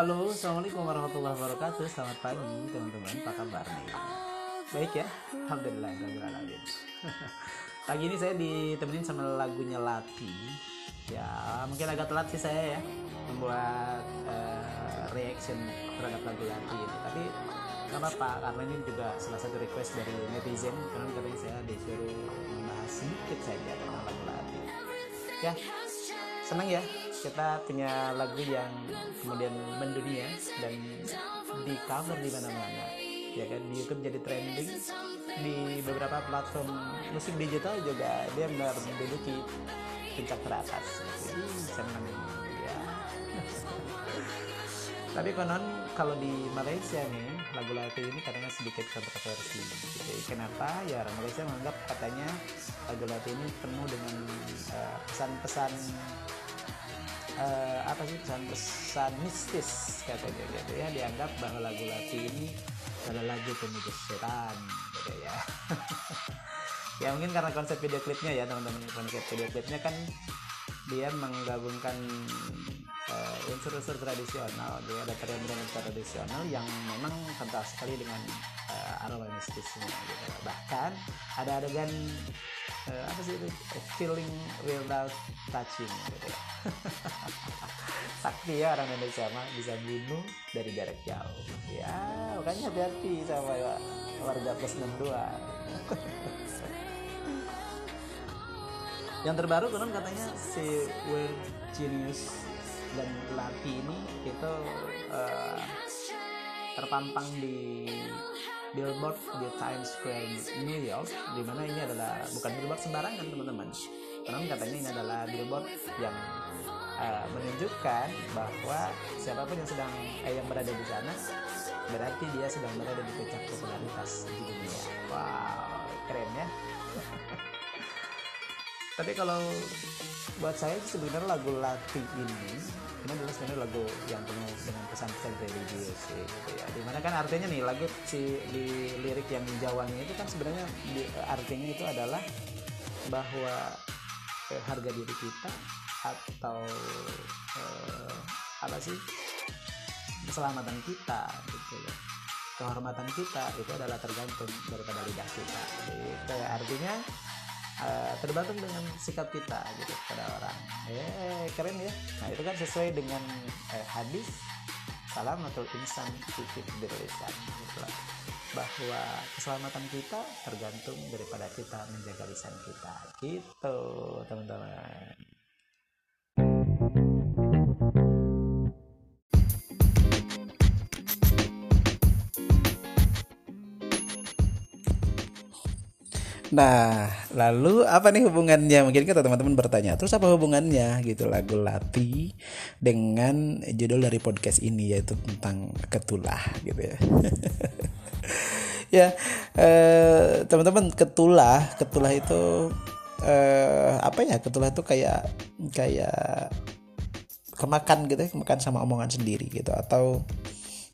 Halo, Assalamualaikum warahmatullahi wabarakatuh. Selamat pagi teman-teman, apa kabar nih? Baik ya? Alhamdulillah, Alhamdulillah Pagi ini saya ditemenin sama lagunya Lati. Ya, mungkin agak telat sih saya ya Membuat uh, reaction terhadap lagu Lati ini. Tapi gak apa-apa, karena ini juga salah satu request dari netizen. Karena katanya saya disuruh membahas sedikit saja tentang lagu Lati. Ya, senang ya kita punya lagu yang kemudian mendunia dan di cover di mana-mana. Ya kan di YouTube jadi trending. Di beberapa platform musik digital juga dia benar menduduki puncak teratas. Jadi senang ya tapi konon kalau di Malaysia nih lagu lagu ini katanya sedikit kontroversi. Jadi kenapa? Ya orang Malaysia menganggap katanya lagu lagu ini penuh dengan uh, pesan-pesan uh, apa sih pesan-pesan mistis katanya gitu ya dianggap bahwa lagu lagu ini adalah lagu pemuja setan gitu ya. Ya mungkin karena konsep video klipnya ya teman-teman. Konsep video klipnya kan dia menggabungkan uh, unsur-unsur tradisional. Dia ada tarian-tarian tradisional yang memang kental sekali dengan uh, aroma mistisnya gitu. bahkan ada adegan uh, apa sih itu? Feeling without touching gitu. Ya sakti ya orang Indonesia mah bisa bunuh dari jarak jauh. Ya makanya hati-hati sama warga plus 62 yang terbaru konon katanya si Weird Genius dan Lati ini itu uh, terpampang di billboard di Times Square New York di mana ini adalah bukan billboard sembarangan teman-teman. Konon katanya ini adalah billboard yang uh, menunjukkan bahwa siapa pun yang sedang eh, yang berada di sana berarti dia sedang berada di puncak popularitas di dunia. Wow keren ya tapi kalau buat saya sebenarnya lagu Lati ini ini adalah sebenarnya lagu yang penuh dengan pesan-pesan religius gitu ya. Di mana kan artinya nih lagu si di lirik yang Jawanya itu kan sebenarnya artinya itu adalah bahwa eh, harga diri kita atau eh, apa sih keselamatan kita gitu ya. Kehormatan kita itu adalah tergantung daripada lidah kita jadi kayak artinya uh, tergantung dengan sikap kita gitu pada orang. Eh keren ya. Nah itu kan sesuai dengan eh, hadis salam atau insan fikir berlisan gitu bahwa keselamatan kita tergantung daripada kita menjaga lisan kita. Gitu teman-teman Nah, lalu apa nih hubungannya? Mungkin kata teman-teman bertanya, terus apa hubungannya gitu lagu Lati dengan judul dari podcast ini yaitu tentang ketulah gitu ya. ya, eh, teman-teman ketulah, ketulah itu eh, apa ya? Ketulah itu kayak kayak kemakan gitu ya, kemakan sama omongan sendiri gitu atau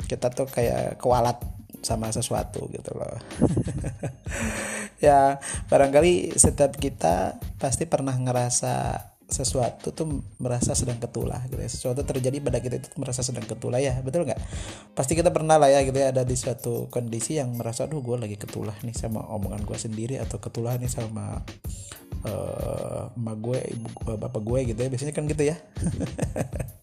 kita tuh kayak kewalat sama sesuatu gitu loh ya barangkali setiap kita pasti pernah ngerasa sesuatu tuh merasa sedang ketulah gitu ya. Sesuatu terjadi pada kita itu merasa sedang ketulah ya betul nggak? Pasti kita pernah lah ya gitu ya ada di suatu kondisi yang merasa aduh gue lagi ketulah nih sama omongan gue sendiri atau ketulah nih sama uh, emak gue ibu gue bapak gue gitu ya. Biasanya kan gitu ya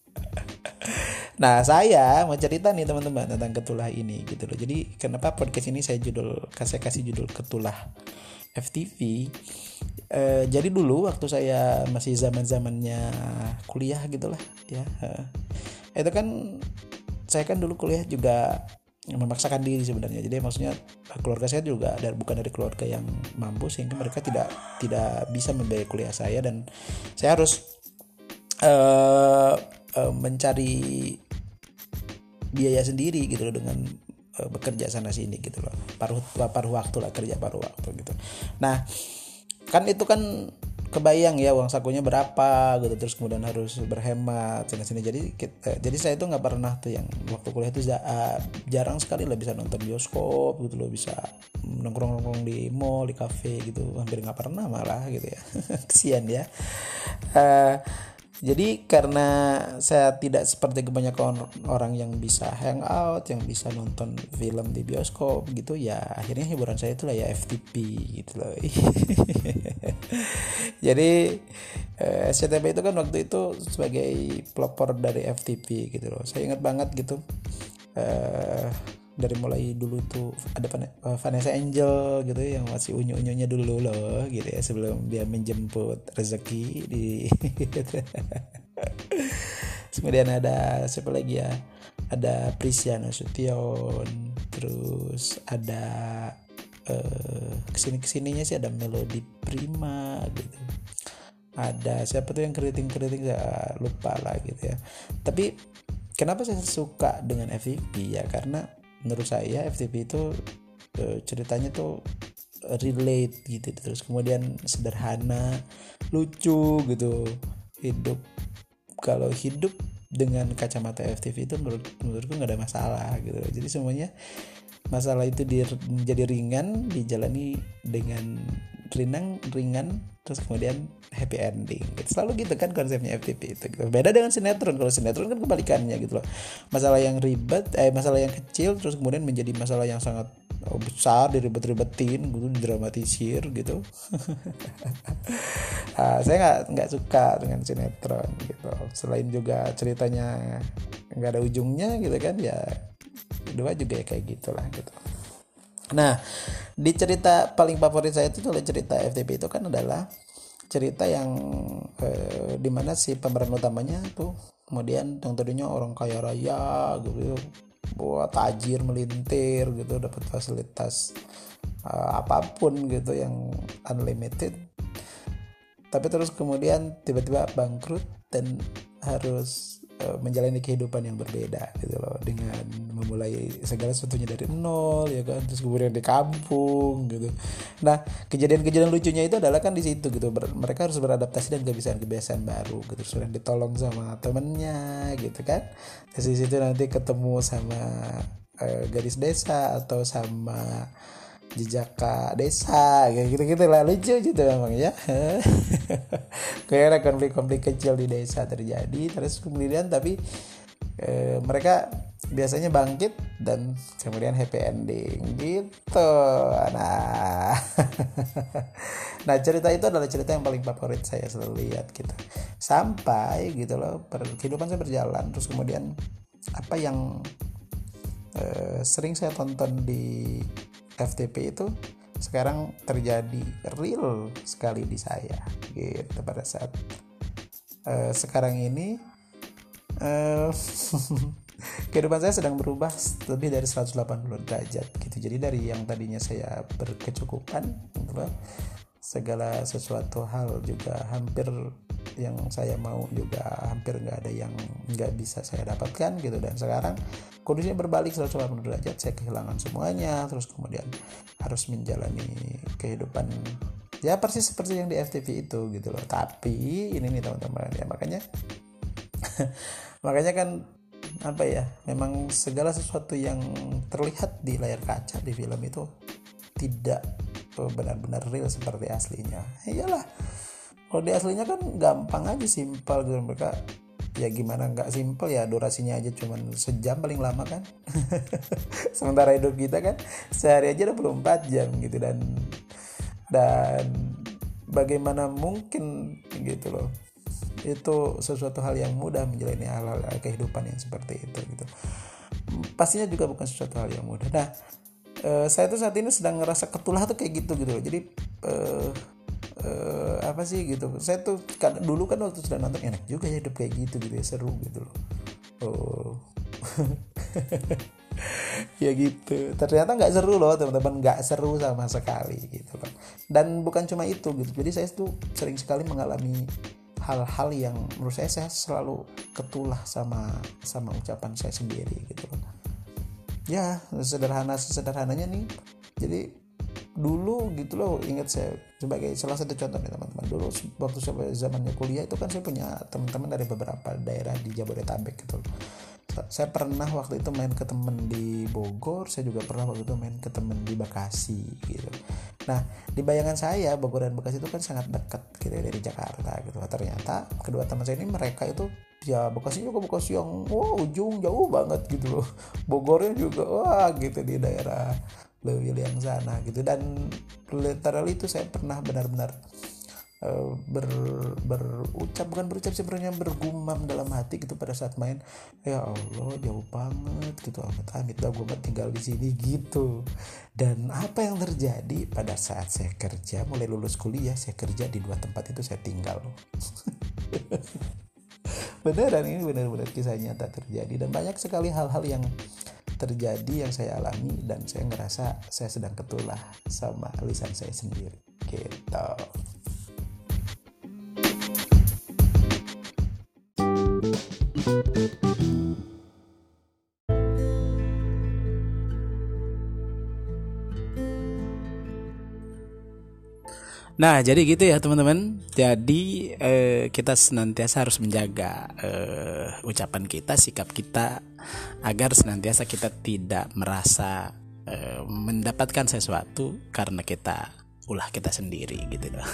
Nah saya mau cerita nih teman-teman tentang ketulah ini gitu loh. Jadi kenapa podcast ini saya judul kasih kasih judul ketulah FTV. E, eh, jadi dulu waktu saya masih zaman zamannya kuliah gitulah ya. E, itu kan saya kan dulu kuliah juga memaksakan diri sebenarnya. Jadi maksudnya keluarga saya juga dari bukan dari keluarga yang mampu sehingga mereka tidak tidak bisa membayar kuliah saya dan saya harus uh, mencari biaya sendiri gitu loh dengan uh, bekerja sana sini gitu loh. Paruh paruh waktu lah kerja paruh waktu gitu. Nah kan itu kan kebayang ya uang sakunya berapa gitu terus kemudian harus berhemat sana sini jadi kita, jadi saya itu nggak pernah tuh yang waktu kuliah itu jarang sekali lah bisa nonton bioskop gitu loh bisa nongkrong nongkrong di mall di cafe gitu. Hampir nggak pernah malah gitu ya. Kesian ya. Uh, jadi karena saya tidak seperti kebanyakan orang yang bisa hangout, yang bisa nonton film di bioskop gitu ya, akhirnya hiburan saya itulah ya FTP gitu loh. Jadi eh, SCTV itu kan waktu itu sebagai pelopor dari FTP gitu loh. Saya ingat banget gitu. Eh, dari mulai dulu tuh ada eh, Vanessa Angel gitu yang masih unyu unyunya dulu loh gitu ya sebelum dia menjemput rezeki di kemudian ada siapa lagi ya? Ada Prisiana Sution terus ada uh, ke sini ke sininya sih ada Melody Prima gitu. Ada siapa tuh yang keriting keriting saya lupa lah gitu ya. Tapi kenapa saya suka dengan FVP ya? Karena menurut saya FTP itu uh, ceritanya tuh relate gitu. Terus kemudian sederhana lucu gitu. Hidup kalau hidup dengan kacamata FTV itu menurut menurutku nggak ada masalah gitu. Jadi semuanya masalah itu di, menjadi ringan dijalani dengan ringan ringan terus kemudian happy ending. Gitu. selalu gitu kan konsepnya FTP itu. Gitu. beda dengan sinetron. Kalau sinetron kan kebalikannya gitu loh. Masalah yang ribet eh masalah yang kecil terus kemudian menjadi masalah yang sangat oh, besar diribet-ribetin gitu dramatisir gitu. Nah, saya nggak nggak suka dengan sinetron gitu. Selain juga ceritanya nggak ada ujungnya gitu kan ya kedua juga ya kayak gitulah gitu Nah, di cerita paling favorit saya itu adalah cerita FTP itu kan adalah cerita yang eh, di mana si pemeran utamanya tuh kemudian yang tadinya orang kaya raya gitu buat tajir melintir gitu dapat fasilitas uh, apa pun gitu yang unlimited. Tapi terus kemudian tiba-tiba bangkrut dan harus menjalani kehidupan yang berbeda gitu loh. Dengan memulai segala sesuatunya dari nol ya kan? Terus kemudian di kampung gitu. Nah kejadian-kejadian lucunya itu adalah kan di situ gitu. Mereka harus beradaptasi dan kebiasaan-kebiasaan baru gitu. Sudah ditolong sama temennya gitu kan? Terus di situ nanti ketemu sama uh, gadis desa atau sama jejaka desa kayak gitu gitu lah. Lucu gitu memang ya. Kayak ada konflik-konflik kecil di desa terjadi terus kemudian tapi e, mereka biasanya bangkit dan kemudian happy ending gitu. Nah nah cerita itu adalah cerita yang paling favorit saya selalu lihat gitu. Sampai gitu loh kehidupan saya berjalan terus kemudian apa yang e, sering saya tonton di FTP itu sekarang terjadi real sekali di saya gitu pada saat uh, sekarang ini uh, kehidupan saya sedang berubah lebih dari 180 derajat gitu. Jadi dari yang tadinya saya berkecukupan gitu segala sesuatu hal juga hampir yang saya mau juga hampir nggak ada yang nggak bisa saya dapatkan gitu. Dan sekarang kondisinya berbalik 180 derajat saya kehilangan semuanya. Terus kemudian harus menjalani kehidupan ya persis seperti yang di FTV itu gitu loh. Tapi ini nih teman-teman ya makanya makanya kan apa ya memang segala sesuatu yang terlihat di layar kaca di film itu tidak benar-benar real seperti aslinya. Iyalah kalau di aslinya kan gampang aja simpel gitu. Mereka ya gimana nggak simpel ya durasinya aja cuman sejam paling lama kan. Sementara hidup kita kan sehari aja 24 jam gitu. Dan dan bagaimana mungkin gitu loh. Itu sesuatu hal yang mudah menjalani hal-hal kehidupan yang seperti itu gitu. Pastinya juga bukan sesuatu hal yang mudah. Nah uh, saya tuh saat ini sedang ngerasa ketulah tuh kayak gitu gitu loh. Jadi uh, uh, apa sih gitu. Saya tuh kan dulu kan waktu sudah nonton enak juga ya hidup kayak gitu gitu ya seru gitu loh. Oh. Ya gitu. Ternyata nggak seru loh teman-teman. Nggak seru sama sekali gitu loh. Dan bukan cuma itu gitu. Jadi saya tuh sering sekali mengalami hal-hal yang menurut saya saya selalu ketulah sama sama ucapan saya sendiri gitu loh. Ya sederhana sederhananya nih. Jadi dulu gitu loh ingat saya sebagai salah satu contoh nih teman-teman. Dulu waktu saya zamannya kuliah itu kan saya punya teman-teman dari beberapa daerah di Jabodetabek gitu saya pernah waktu itu main ke temen di Bogor saya juga pernah waktu itu main ke temen di Bekasi gitu. Nah di bayangan saya Bogor dan Bekasi itu kan sangat dekat gitu ya dari Jakarta gitu. Ternyata kedua teman saya ini mereka itu ya Bekasi juga Bekasi yang wah ujung jauh banget gitu loh. Bogornya juga wah gitu di daerah Lewil yang sana gitu. Dan literally itu saya pernah benar-benar Eh, ber, berucap bukan berucap sebenarnya bergumam dalam hati gitu pada saat main. Ya Allah jauh banget gitu amit amit dah gue tinggal di sini gitu. Dan apa yang terjadi pada saat saya kerja mulai lulus kuliah saya kerja di dua tempat itu saya tinggal beneran ini benar-benar kisah nyata terjadi dan banyak sekali hal-hal yang terjadi yang saya alami dan saya ngerasa saya sedang ketulah sama lisan saya sendiri. Gitu Nah, jadi gitu ya teman-teman. Jadi eh, kita senantiasa harus menjaga eh, ucapan kita, sikap kita agar senantiasa kita tidak merasa eh, mendapatkan sesuatu karena kita ulah kita sendiri gitu loh.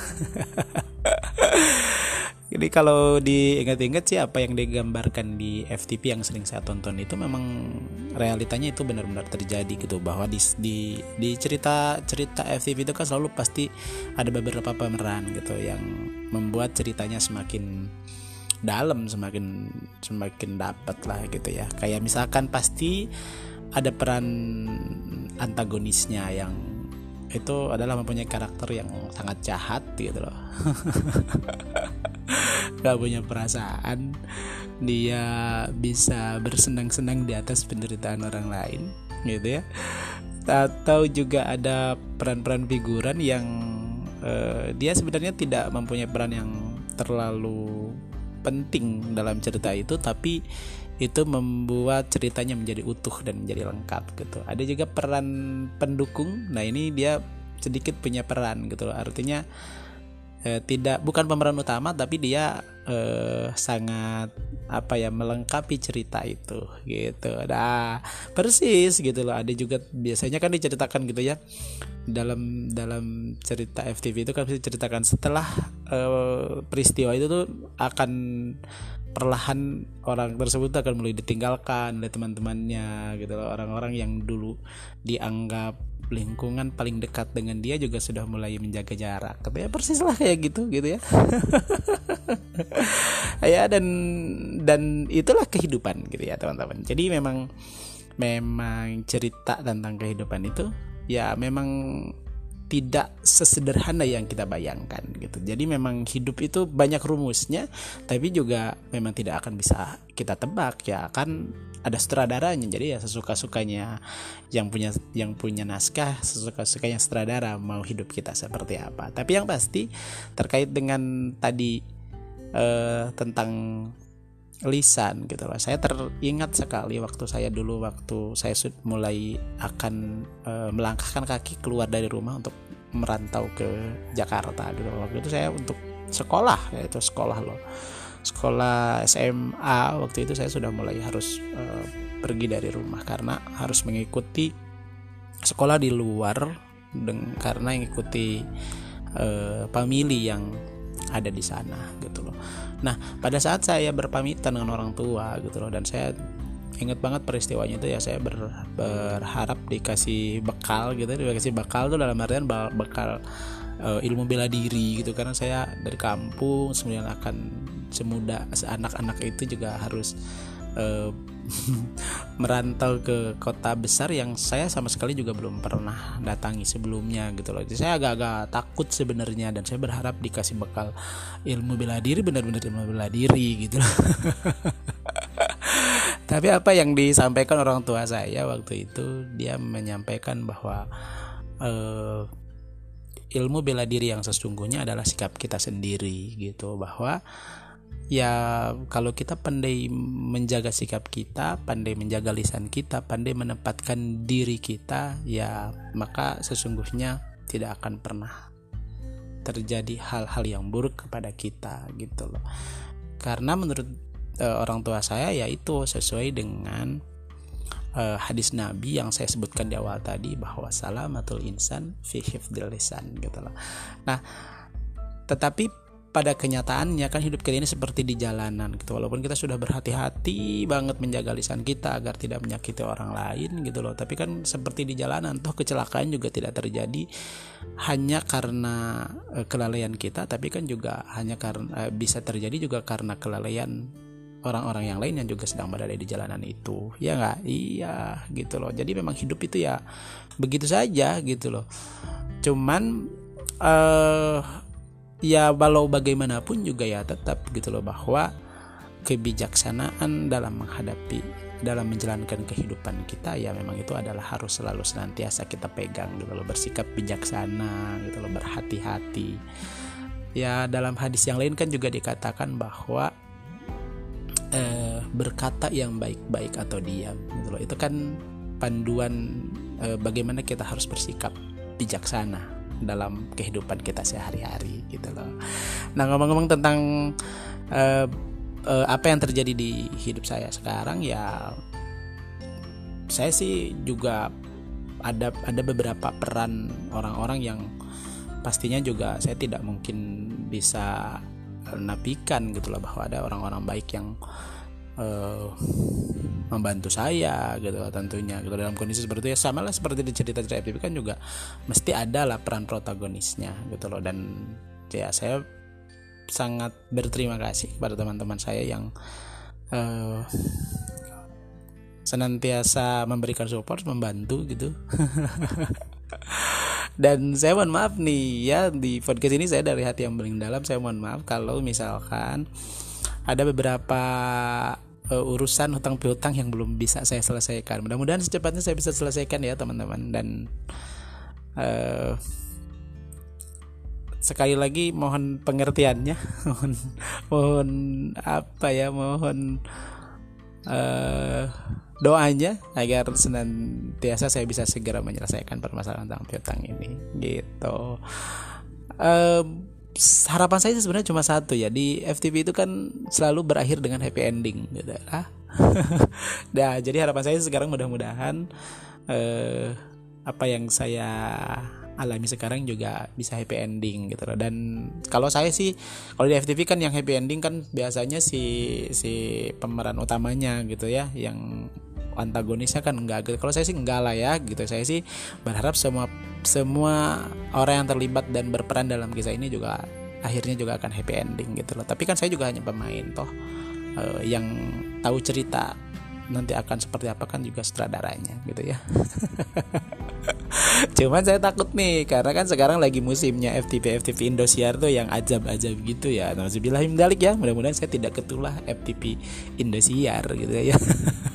Jadi kalau diingat-ingat sih apa yang digambarkan di FTP yang sering saya tonton itu memang realitanya itu benar-benar terjadi gitu. Bahwa di di cerita cerita FTP itu kan selalu pasti ada beberapa pemeran gitu yang membuat ceritanya semakin dalam semakin semakin dapat lah gitu ya. Kayak misalkan pasti ada peran antagonisnya yang itu adalah mempunyai karakter yang sangat jahat gitu loh gak punya perasaan dia bisa bersenang-senang di atas penderitaan orang lain gitu ya atau juga ada peran-peran figuran yang uh, dia sebenarnya tidak mempunyai peran yang terlalu penting dalam cerita itu tapi itu membuat ceritanya menjadi utuh dan menjadi lengkap gitu. Ada juga peran pendukung. Nah, ini dia sedikit punya peran gitu Artinya eh, tidak bukan pemeran utama tapi dia eh, sangat apa ya melengkapi cerita itu gitu. Nah persis gitu loh. Ada juga biasanya kan diceritakan gitu ya dalam dalam cerita FTV itu kan diceritakan setelah eh, peristiwa itu tuh akan perlahan orang tersebut akan mulai ditinggalkan oleh teman-temannya gitu loh. Orang-orang yang dulu dianggap lingkungan paling dekat dengan dia juga sudah mulai menjaga jarak. Katanya persis lah kayak gitu gitu ya. Ya dan dan itulah kehidupan gitu ya teman-teman. Jadi memang memang cerita tentang kehidupan itu ya memang tidak sesederhana yang kita bayangkan gitu. Jadi memang hidup itu banyak rumusnya, tapi juga memang tidak akan bisa kita tebak ya kan ada sutradaranya. Jadi ya sesuka-sukanya yang punya yang punya naskah, sesuka-sukanya sutradara mau hidup kita seperti apa. Tapi yang pasti terkait dengan tadi eh, tentang lisan gitu loh. Saya teringat sekali waktu saya dulu waktu saya mulai akan e, melangkahkan kaki keluar dari rumah untuk merantau ke Jakarta gitu. Waktu itu saya untuk sekolah yaitu sekolah loh. Sekolah SMA waktu itu saya sudah mulai harus e, pergi dari rumah karena harus mengikuti sekolah di luar dengan karena mengikuti e, family yang ada di sana gitu loh. Nah, pada saat saya berpamitan dengan orang tua gitu loh dan saya ingat banget peristiwanya itu ya saya ber, berharap dikasih bekal gitu dikasih bekal tuh dalam artian bekal uh, ilmu bela diri gitu karena saya dari kampung kemudian akan semuda anak-anak itu juga harus uh, merantau ke kota besar yang saya sama sekali juga belum pernah datangi sebelumnya gitu loh. Jadi saya agak-agak takut sebenarnya dan saya berharap dikasih bekal ilmu bela diri benar-benar ilmu bela diri gitu loh. Tapi apa yang disampaikan orang tua saya waktu itu dia menyampaikan bahwa uh, ilmu bela diri yang sesungguhnya adalah sikap kita sendiri gitu bahwa ya kalau kita pandai menjaga sikap kita, pandai menjaga lisan kita, pandai menempatkan diri kita, ya maka sesungguhnya tidak akan pernah terjadi hal-hal yang buruk kepada kita gitu loh. Karena menurut uh, orang tua saya yaitu sesuai dengan uh, hadis Nabi yang saya sebutkan di awal tadi bahwa salamatul insan fi hifdil lisan gitu loh. Nah, tetapi pada kenyataannya kan hidup kita ini seperti di jalanan gitu. Walaupun kita sudah berhati-hati banget menjaga lisan kita agar tidak menyakiti orang lain gitu loh. Tapi kan seperti di jalanan toh kecelakaan juga tidak terjadi hanya karena uh, kelalaian kita tapi kan juga hanya karena uh, bisa terjadi juga karena kelalaian orang-orang yang lain yang juga sedang berada di jalanan itu. Ya nggak? Iya gitu loh. Jadi memang hidup itu ya begitu saja gitu loh. Cuman uh, ya walau bagaimanapun juga ya tetap gitu loh bahwa kebijaksanaan dalam menghadapi dalam menjalankan kehidupan kita ya memang itu adalah harus selalu senantiasa kita pegang gitu loh bersikap bijaksana gitu loh berhati-hati. Ya dalam hadis yang lain kan juga dikatakan bahwa eh, berkata yang baik-baik atau diam gitu loh. Itu kan panduan eh, bagaimana kita harus bersikap bijaksana dalam kehidupan kita sehari-hari gitu loh. Nah ngomong-ngomong tentang uh, uh, apa yang terjadi di hidup saya sekarang ya saya sih juga ada ada beberapa peran orang-orang yang pastinya juga saya tidak mungkin bisa napikan gitu loh bahwa ada orang-orang baik yang uh, membantu saya gitu tentunya gitu dalam kondisi seperti itu. Ya sama lah seperti di cerita cerita FTP kan juga mesti ada lah peran protagonisnya gitu loh. Dan ya saya sangat berterima kasih kepada teman-teman saya yang uh, senantiasa memberikan support membantu gitu. Dan saya mohon maaf nih ya di podcast ini saya dari hati yang paling dalam. Saya mohon maaf kalau misalkan ada beberapa uh, urusan hutang piutang yang belum bisa saya selesaikan. Mudah-mudahan secepatnya saya bisa selesaikan ya teman-teman dan uh, sekali lagi mohon pengertiannya, mohon mohon apa ya, mohon uh, doanya agar senantiasa saya bisa segera menyelesaikan permasalahan hutang piutang ini gitu. Uh, harapan saya sebenarnya cuma satu ya. Di FTV itu kan selalu berakhir dengan happy ending gitu. Lah. nah jadi harapan saya sekarang mudah-mudahan eh, apa yang saya alami sekarang juga bisa happy ending gitu loh. Dan kalau saya sih kalau di FTV kan yang happy ending kan biasanya si si pemeran utamanya gitu ya yang antagonisnya kan enggak gitu. Kalau saya sih enggak lah ya gitu. Saya sih berharap semua semua orang yang terlibat dan berperan dalam kisah ini juga akhirnya juga akan happy ending gitu loh. Tapi kan saya juga hanya pemain toh uh, yang tahu cerita nanti akan seperti apa kan juga sutradaranya gitu ya. Cuman saya takut nih karena kan sekarang lagi musimnya FTV FTV Indosiar tuh yang ajab-ajab gitu ya. Dalik ya. Mudah-mudahan saya tidak ketulah FTV Indosiar gitu ya